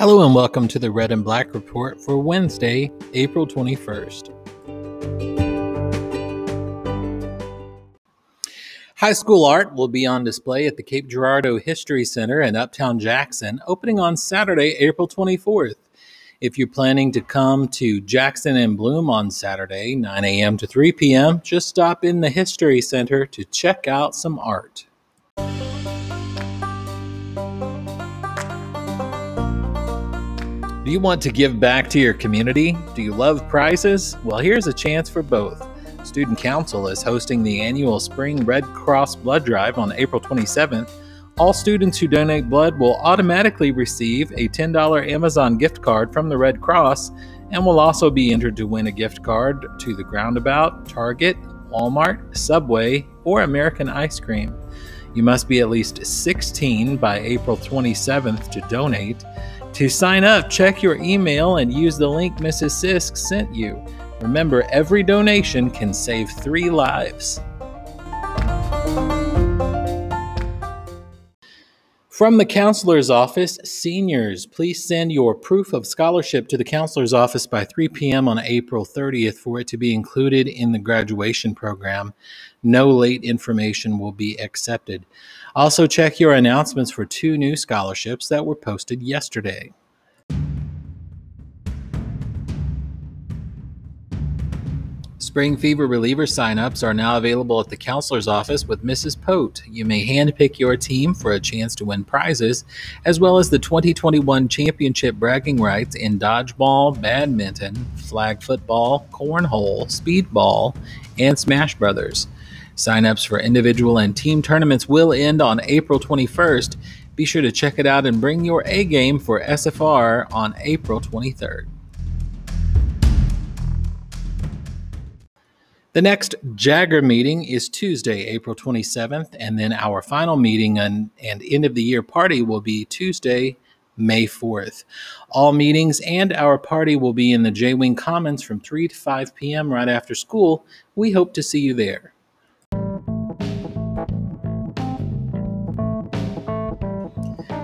Hello and welcome to the Red and Black Report for Wednesday, April 21st. High school art will be on display at the Cape Girardeau History Center in Uptown Jackson, opening on Saturday, April 24th. If you're planning to come to Jackson and Bloom on Saturday, 9 a.m. to 3 p.m., just stop in the History Center to check out some art. Do you want to give back to your community? Do you love prizes? Well, here's a chance for both. Student Council is hosting the annual Spring Red Cross Blood Drive on April 27th. All students who donate blood will automatically receive a $10 Amazon gift card from the Red Cross and will also be entered to win a gift card to the Groundabout, Target, Walmart, Subway, or American Ice Cream. You must be at least 16 by April 27th to donate. To sign up, check your email and use the link Mrs. Sisk sent you. Remember, every donation can save three lives. From the counselor's office, seniors, please send your proof of scholarship to the counselor's office by 3 p.m. on April 30th for it to be included in the graduation program. No late information will be accepted. Also, check your announcements for two new scholarships that were posted yesterday. Spring fever reliever signups are now available at the counselor's office with Mrs. Pote. You may handpick your team for a chance to win prizes, as well as the 2021 championship bragging rights in dodgeball, badminton, flag football, cornhole, speedball, and Smash Brothers. Signups for individual and team tournaments will end on April 21st. Be sure to check it out and bring your A game for SFR on April 23rd. The next Jagger meeting is Tuesday, April 27th, and then our final meeting and, and end of the year party will be Tuesday, May 4th. All meetings and our party will be in the J Wing Commons from 3 to 5 p.m. right after school. We hope to see you there.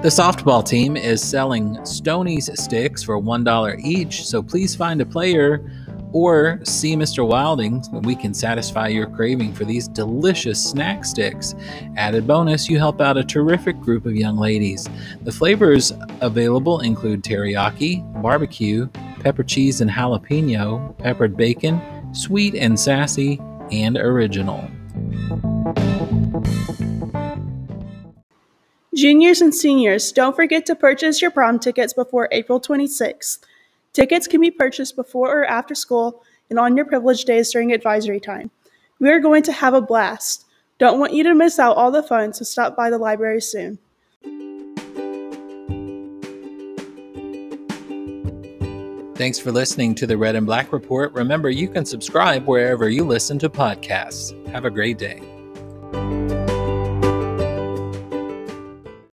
The softball team is selling Stonies sticks for $1 each, so please find a player or see Mr. Wilding. We can satisfy your craving for these delicious snack sticks. Added bonus, you help out a terrific group of young ladies. The flavors available include teriyaki, barbecue, pepper cheese and jalapeno, peppered bacon, sweet and sassy, and original. Juniors and seniors, don't forget to purchase your prom tickets before April 26th. Tickets can be purchased before or after school and on your privilege days during advisory time. We are going to have a blast. Don't want you to miss out all the fun, so stop by the library soon. Thanks for listening to the Red and Black Report. Remember, you can subscribe wherever you listen to podcasts. Have a great day.